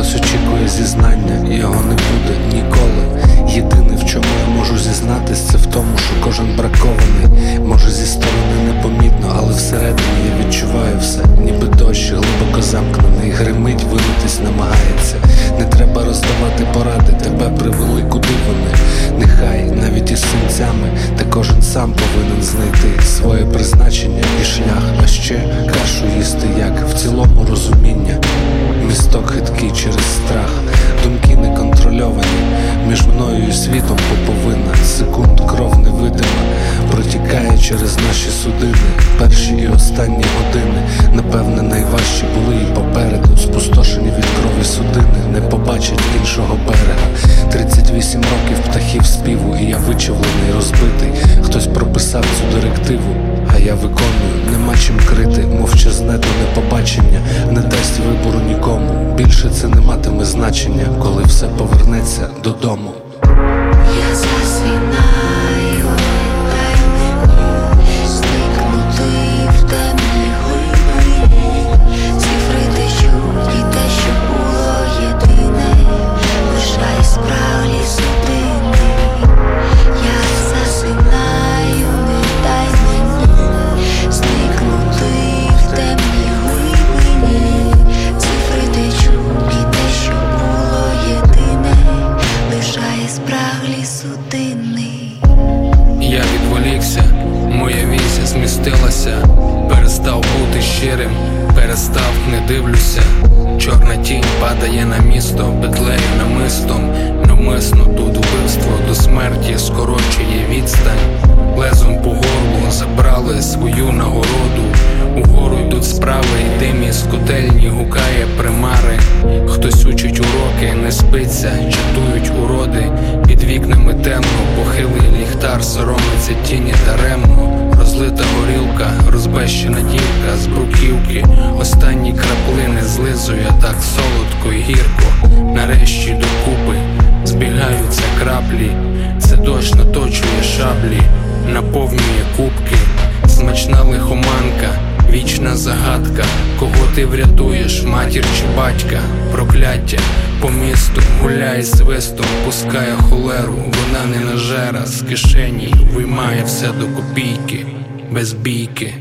Хтось очікує зізнання, його не буде ніколи. Єдине, в чому я можу зізнатись, це в тому, що кожен бракований. Може зі сторони непомітно, але всередині я відчуваю все, ніби дощ глибоко замкнений. Гримить, вилитись намагається. Не треба роздавати поради, тебе привели, куди вони. Нехай навіть із синцями, та кожен сам повинен знайти своє призначення і шлях, а ще кашу їсти, як в цілому розуміння. Світом поповина секунд кров невидима протікає через наші судини. Перші і останні години, напевне, найважчі були і попереду. Спустошені від крові судини, не побачать іншого берега. 38 років птахів співу, і я вичавлений, розбитий. Хтось прописав цю директиву, а я виконую, нема чим крити, мовчазне до непобачення, не дасть вибору нікому. Більше це не матиме значення, коли все повернеться додому. Щирим, перестав, не дивлюся. Чорна тінь падає на місто, петлею намистом, навмисно тут вбивство до смерті скорочує відстань. Лезом по горлу забрали свою нагороду. Угору йдуть справи, і дим із котельні гукає примари. Хтось учить уроки, не спиться, чатують уроди. Під вікнами темно, похилий ліхтар, соромиться тіні даремно. Горілка, розбещена дівка з бруківки. Останні краплини злизує так солодко і гірко. Нарешті докупи збігаються краплі. Це дощ наточує шаблі, наповнює кубки, смачна лихоманка, вічна загадка, кого ти врятуєш, матір чи батька, прокляття по місту гуляє свистом, пускає холеру, вона не нажера з кишені, виймає все до копійки, без бійки.